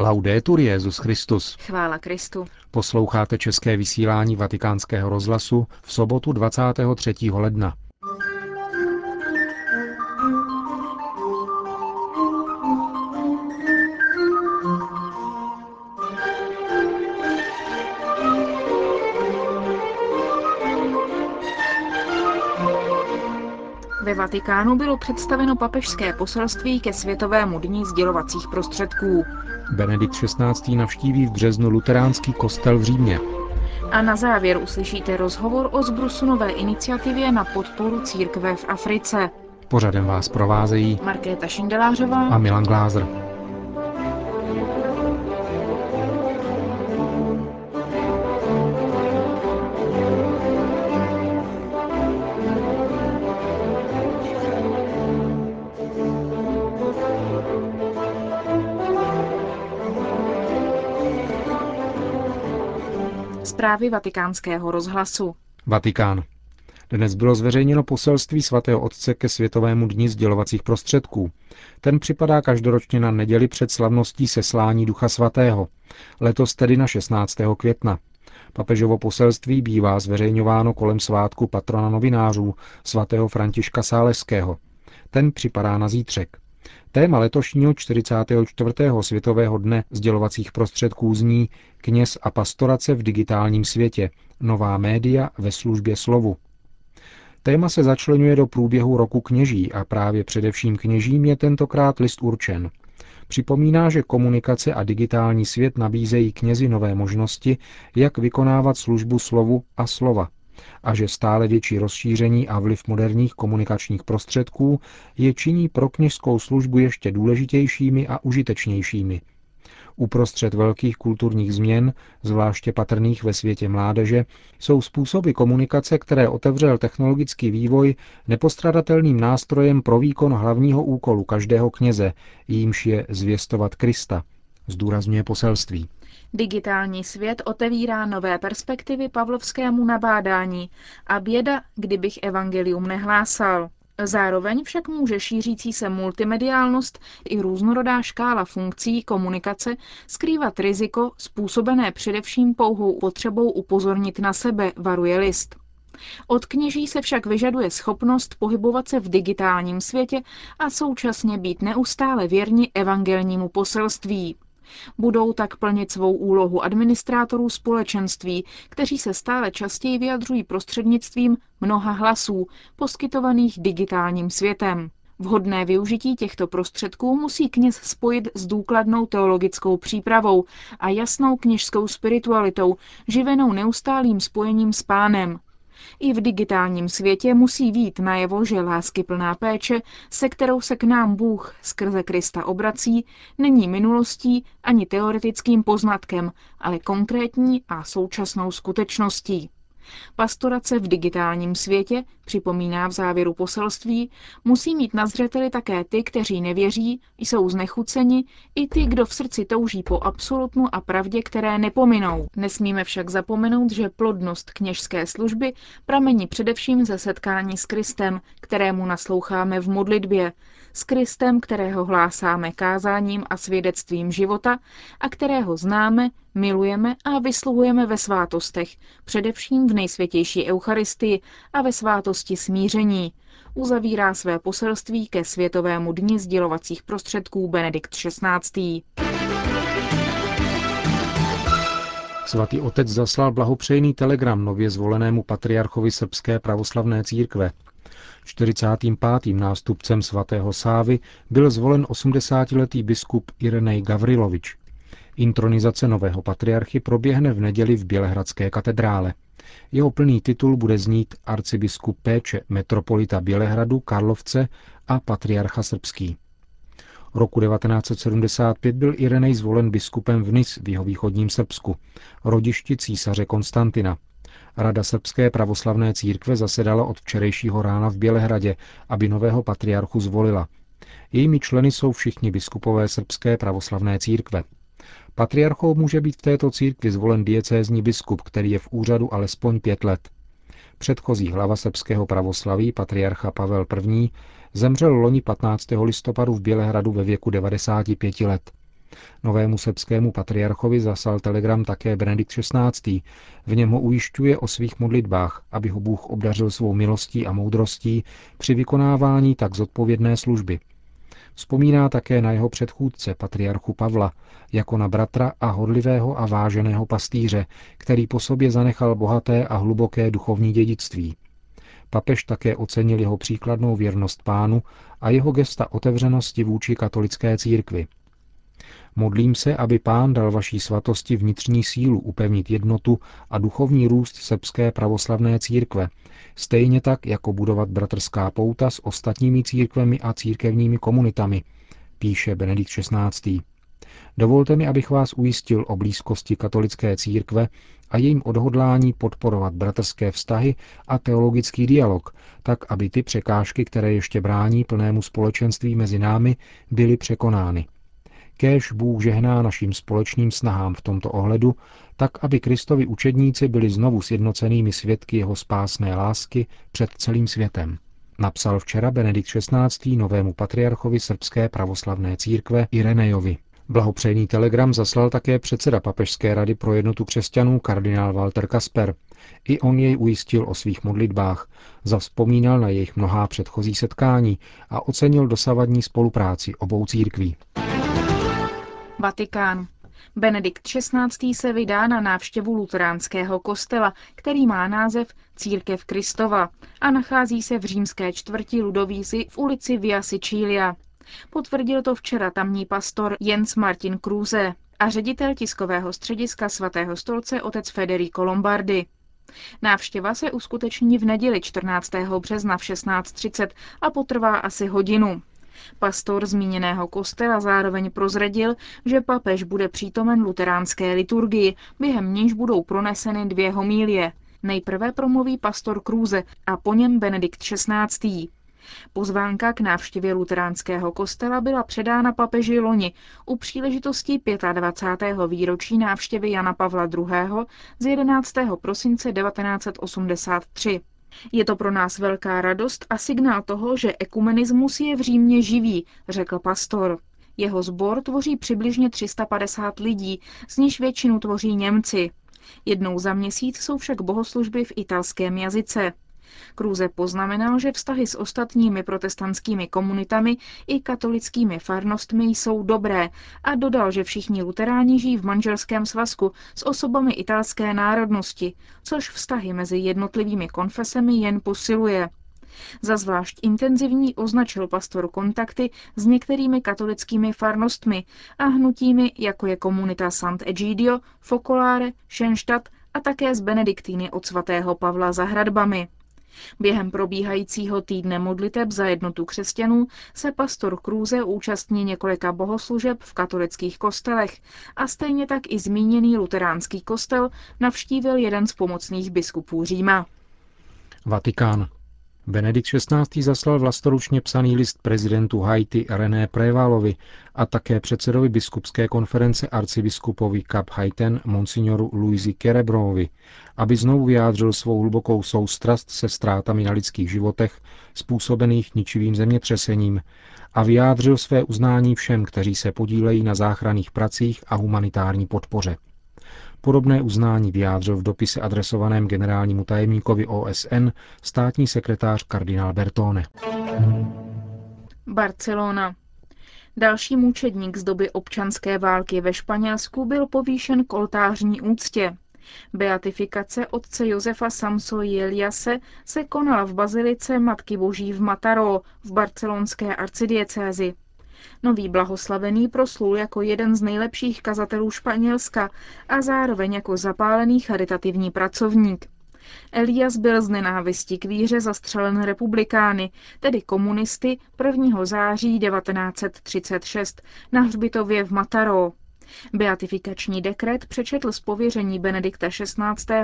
Laudetur Jezus Christus. Chvála Kristu. Posloucháte české vysílání Vatikánského rozhlasu v sobotu 23. ledna. Ve Vatikánu bylo představeno papežské poselství ke Světovému dní sdělovacích prostředků. Benedikt XVI. navštíví v březnu luteránský kostel v Římě. A na závěr uslyšíte rozhovor o zbrusunové iniciativě na podporu církve v Africe. Pořadem vás provázejí Markéta Šindelářová a Milan Glázer. Zprávy vatikánského rozhlasu. Vatikán. Dnes bylo zveřejněno poselství svatého otce ke Světovému dni sdělovacích prostředků. Ten připadá každoročně na neděli před slavností seslání Ducha Svatého, letos tedy na 16. května. Papežovo poselství bývá zveřejňováno kolem svátku patrona novinářů svatého Františka Sáleského. Ten připadá na zítřek. Téma letošního 44. světového dne sdělovacích prostředků zní Kněz a pastorace v digitálním světě. Nová média ve službě slovu. Téma se začlenuje do průběhu roku kněží a právě především kněžím je tentokrát list určen. Připomíná, že komunikace a digitální svět nabízejí knězi nové možnosti, jak vykonávat službu slovu a slova a že stále větší rozšíření a vliv moderních komunikačních prostředků je činí pro kněžskou službu ještě důležitějšími a užitečnějšími. Uprostřed velkých kulturních změn, zvláště patrných ve světě mládeže, jsou způsoby komunikace, které otevřel technologický vývoj, nepostradatelným nástrojem pro výkon hlavního úkolu každého kněze, jímž je zvěstovat Krista, zdůrazňuje poselství. Digitální svět otevírá nové perspektivy pavlovskému nabádání a běda, kdybych evangelium nehlásal. Zároveň však může šířící se multimediálnost i různorodá škála funkcí komunikace skrývat riziko způsobené především pouhou potřebou upozornit na sebe, varuje list. Od kněží se však vyžaduje schopnost pohybovat se v digitálním světě a současně být neustále věrni evangelnímu poselství. Budou tak plnit svou úlohu administrátorů společenství, kteří se stále častěji vyjadřují prostřednictvím mnoha hlasů, poskytovaných digitálním světem. Vhodné využití těchto prostředků musí kněz spojit s důkladnou teologickou přípravou a jasnou kněžskou spiritualitou, živenou neustálým spojením s pánem. I v digitálním světě musí vít najevo, že lásky plná péče, se kterou se k nám Bůh skrze Krista obrací, není minulostí ani teoretickým poznatkem, ale konkrétní a současnou skutečností. Pastorace v digitálním světě, připomíná v závěru poselství, musí mít na zřeteli také ty, kteří nevěří, jsou znechuceni, i ty, kdo v srdci touží po absolutnu a pravdě, které nepominou. Nesmíme však zapomenout, že plodnost kněžské služby pramení především ze setkání s Kristem, kterému nasloucháme v modlitbě, s Kristem, kterého hlásáme kázáním a svědectvím života a kterého známe, milujeme a vysluhujeme ve svátostech, především v nejsvětější Eucharistii a ve svátosti smíření. Uzavírá své poselství ke Světovému dni sdělovacích prostředků Benedikt XVI. Svatý otec zaslal blahopřejný telegram nově zvolenému patriarchovi srbské pravoslavné církve. 45. nástupcem svatého Sávy byl zvolen 80-letý biskup Irenej Gavrilovič. Intronizace nového patriarchy proběhne v neděli v Bělehradské katedrále. Jeho plný titul bude znít arcibiskup péče metropolita Bělehradu, Karlovce a patriarcha srbský. Roku 1975 byl Irenej zvolen biskupem v Nis v jihovýchodním Srbsku, rodišti císaře Konstantina. Rada Srbské pravoslavné církve zasedala od včerejšího rána v Bělehradě, aby nového patriarchu zvolila. Jejími členy jsou všichni biskupové Srbské pravoslavné církve. Patriarchou může být v této církvi zvolen diecézní biskup, který je v úřadu alespoň pět let. Předchozí hlava srbského pravoslaví, patriarcha Pavel I., zemřel loni 15. listopadu v Bělehradu ve věku 95 let. Novému srbskému patriarchovi zaslal telegram také Benedikt XVI. V něm ho ujišťuje o svých modlitbách, aby ho Bůh obdařil svou milostí a moudrostí při vykonávání tak zodpovědné služby. Vzpomíná také na jeho předchůdce, patriarchu Pavla, jako na bratra a hodlivého a váženého pastýře, který po sobě zanechal bohaté a hluboké duchovní dědictví. Papež také ocenil jeho příkladnou věrnost pánu a jeho gesta otevřenosti vůči katolické církvi. Modlím se, aby pán dal vaší svatosti vnitřní sílu upevnit jednotu a duchovní růst srbské pravoslavné církve, stejně tak jako budovat bratrská pouta s ostatními církvemi a církevními komunitami, píše Benedikt XVI. Dovolte mi, abych vás ujistil o blízkosti katolické církve a jejím odhodlání podporovat bratrské vztahy a teologický dialog, tak aby ty překážky, které ještě brání plnému společenství mezi námi, byly překonány. Kéž Bůh žehná našim společným snahám v tomto ohledu, tak aby Kristovi učedníci byli znovu sjednocenými svědky jeho spásné lásky před celým světem. Napsal včera Benedikt XVI. novému patriarchovi srbské pravoslavné církve Irenejovi. Blahopřejný telegram zaslal také předseda Papežské rady pro jednotu křesťanů kardinál Walter Kasper. I on jej ujistil o svých modlitbách, zavzpomínal na jejich mnohá předchozí setkání a ocenil dosavadní spolupráci obou církví. Vatikán. Benedikt XVI. se vydá na návštěvu luteránského kostela, který má název Církev Kristova a nachází se v římské čtvrti Ludovízy v ulici Via Sicilia. Potvrdil to včera tamní pastor Jens Martin Kruse a ředitel tiskového střediska svatého stolce otec Federico Lombardi. Návštěva se uskuteční v neděli 14. března v 16.30 a potrvá asi hodinu. Pastor zmíněného kostela zároveň prozradil, že papež bude přítomen luteránské liturgii, během níž budou proneseny dvě homílie. Nejprve promluví pastor Krůze a po něm Benedikt XVI. Pozvánka k návštěvě luteránského kostela byla předána papeži loni u příležitosti 25. výročí návštěvy Jana Pavla II. z 11. prosince 1983. Je to pro nás velká radost a signál toho, že ekumenismus je v Římě živý, řekl pastor. Jeho sbor tvoří přibližně 350 lidí, z níž většinu tvoří Němci. Jednou za měsíc jsou však bohoslužby v italském jazyce. Krůze poznamenal, že vztahy s ostatními protestantskými komunitami i katolickými farnostmi jsou dobré a dodal, že všichni luteráni žijí v manželském svazku s osobami italské národnosti, což vztahy mezi jednotlivými konfesemi jen posiluje. Za zvlášť intenzivní označil pastor kontakty s některými katolickými farnostmi a hnutími, jako je komunita Sant'Egidio, Focolare, Schenstadt a také z Benediktýny od svatého Pavla za hradbami. Během probíhajícího týdne modliteb za jednotu křesťanů se pastor Krůze účastní několika bohoslužeb v katolických kostelech a stejně tak i zmíněný luteránský kostel navštívil jeden z pomocných biskupů Říma. Vatikán. Benedikt XVI. zaslal vlastoručně psaný list prezidentu Haiti René Prévalovi a také předsedovi biskupské konference arcibiskupovi Cap Haiten monsignoru Luisi Kerebrovi, aby znovu vyjádřil svou hlubokou soustrast se ztrátami na lidských životech způsobených ničivým zemětřesením a vyjádřil své uznání všem, kteří se podílejí na záchranných pracích a humanitární podpoře. Podobné uznání vyjádřil v dopise adresovaném generálnímu tajemníkovi OSN státní sekretář kardinál Bertone. Barcelona. Další mučedník z doby občanské války ve Španělsku byl povýšen k oltářní úctě. Beatifikace otce Josefa Samso Jeliase se konala v bazilice Matky Boží v Mataró v barcelonské arcidiecézi. Nový blahoslavený proslul jako jeden z nejlepších kazatelů Španělska a zároveň jako zapálený charitativní pracovník. Elias byl z nenávisti k víře zastřelen republikány, tedy komunisty 1. září 1936 na hřbitově v Mataró. Beatifikační dekret přečetl z pověření Benedikta XVI.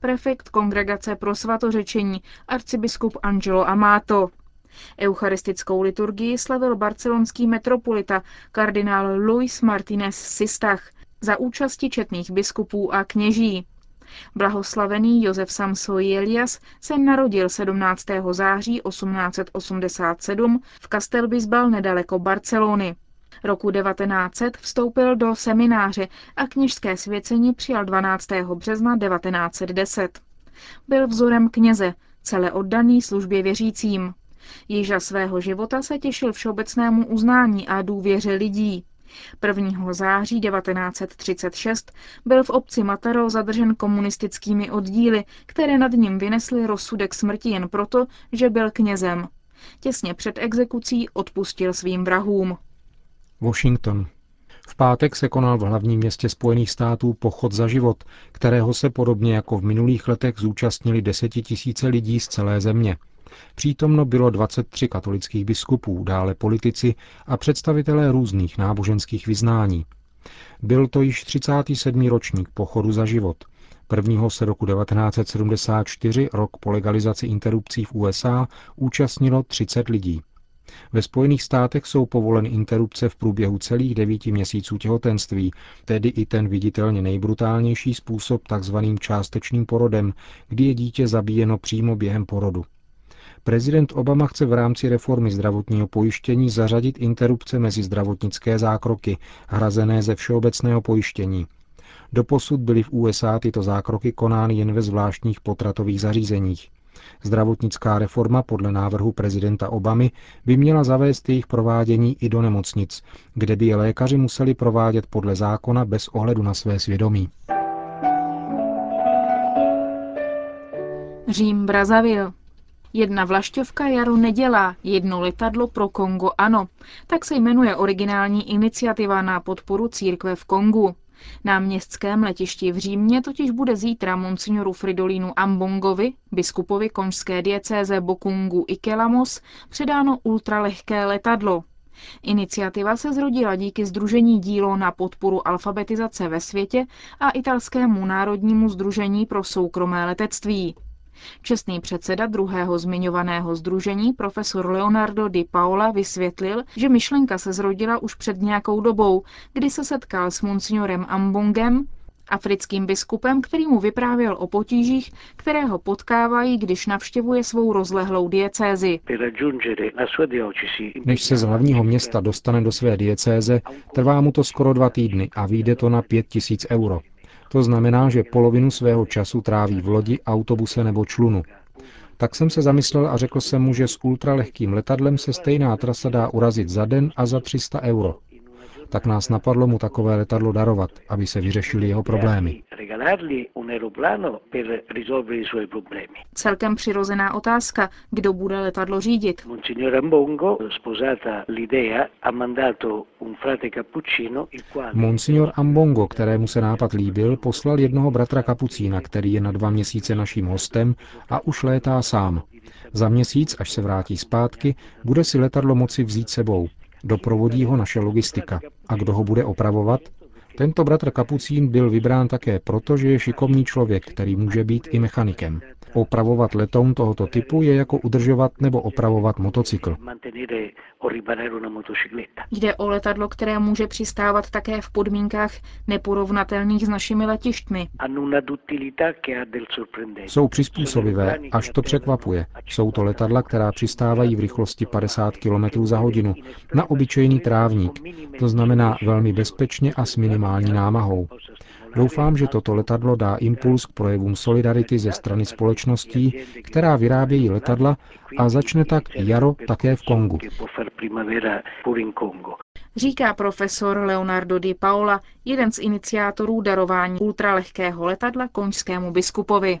prefekt Kongregace pro svatořečení arcibiskup Angelo Amato. Eucharistickou liturgii slavil barcelonský metropolita kardinál Luis Martinez Sistach za účasti četných biskupů a kněží. Blahoslavený Josef Samso Elias se narodil 17. září 1887 v Castelbisbal nedaleko Barcelony. Roku 1900 vstoupil do semináře a kněžské svěcení přijal 12. března 1910. Byl vzorem kněze, celé oddaný službě věřícím. Již za svého života se těšil všeobecnému uznání a důvěře lidí. 1. září 1936 byl v obci Mataro zadržen komunistickými oddíly, které nad ním vynesly rozsudek smrti jen proto, že byl knězem. Těsně před exekucí odpustil svým vrahům. Washington. V pátek se konal v hlavním městě Spojených států pochod za život, kterého se podobně jako v minulých letech zúčastnili desetitisíce lidí z celé země. Přítomno bylo 23 katolických biskupů, dále politici a představitelé různých náboženských vyznání. Byl to již 37. ročník pochodu za život. Prvního se roku 1974, rok po legalizaci interrupcí v USA, účastnilo 30 lidí. Ve Spojených státech jsou povoleny interrupce v průběhu celých devíti měsíců těhotenství, tedy i ten viditelně nejbrutálnější způsob takzvaným částečným porodem, kdy je dítě zabíjeno přímo během porodu. Prezident Obama chce v rámci reformy zdravotního pojištění zařadit interrupce mezi zdravotnické zákroky, hrazené ze všeobecného pojištění. Doposud byly v USA tyto zákroky konány jen ve zvláštních potratových zařízeních. Zdravotnická reforma podle návrhu prezidenta Obamy by měla zavést jejich provádění i do nemocnic, kde by je lékaři museli provádět podle zákona bez ohledu na své svědomí. Řím Brazavil. Jedna vlašťovka jaro nedělá, jedno letadlo pro Kongo ano. Tak se jmenuje originální iniciativa na podporu církve v Kongu. Na městském letišti v Římě totiž bude zítra monsignoru Fridolínu Ambongovi, biskupovi konžské diecéze Bokungu Ikelamos, předáno ultralehké letadlo. Iniciativa se zrodila díky Združení dílo na podporu alfabetizace ve světě a italskému národnímu združení pro soukromé letectví. Čestný předseda druhého zmiňovaného združení, profesor Leonardo Di Paola, vysvětlil, že myšlenka se zrodila už před nějakou dobou, kdy se setkal s monsignorem Ambongem, africkým biskupem, který mu vyprávěl o potížích, které ho potkávají, když navštěvuje svou rozlehlou diecézi. Než se z hlavního města dostane do své diecéze, trvá mu to skoro dva týdny a vyjde to na pět tisíc euro. To znamená, že polovinu svého času tráví v lodi, autobuse nebo člunu. Tak jsem se zamyslel a řekl jsem mu, že s ultralehkým letadlem se stejná trasa dá urazit za den a za 300 euro tak nás napadlo mu takové letadlo darovat, aby se vyřešili jeho problémy. Celkem přirozená otázka, kdo bude letadlo řídit. Monsignor Ambongo, kterému se nápad líbil, poslal jednoho bratra kapucína, který je na dva měsíce naším hostem a už létá sám. Za měsíc, až se vrátí zpátky, bude si letadlo moci vzít sebou. Doprovodí ho naše logistika. A kdo ho bude opravovat? Tento bratr Kapucín byl vybrán také proto, že je šikovný člověk, který může být i mechanikem. Opravovat letoun tohoto typu je jako udržovat nebo opravovat motocykl. Jde o letadlo, které může přistávat také v podmínkách neporovnatelných s našimi letištmi. Jsou přizpůsobivé, až to překvapuje. Jsou to letadla, která přistávají v rychlosti 50 km za hodinu na obyčejný trávník, to znamená velmi bezpečně a s minimální námahou. Doufám, že toto letadlo dá impuls k projevům solidarity ze strany společností, která vyrábějí letadla a začne tak jaro také v Kongu. Říká profesor Leonardo Di Paola, jeden z iniciátorů darování ultralehkého letadla konžskému biskupovi.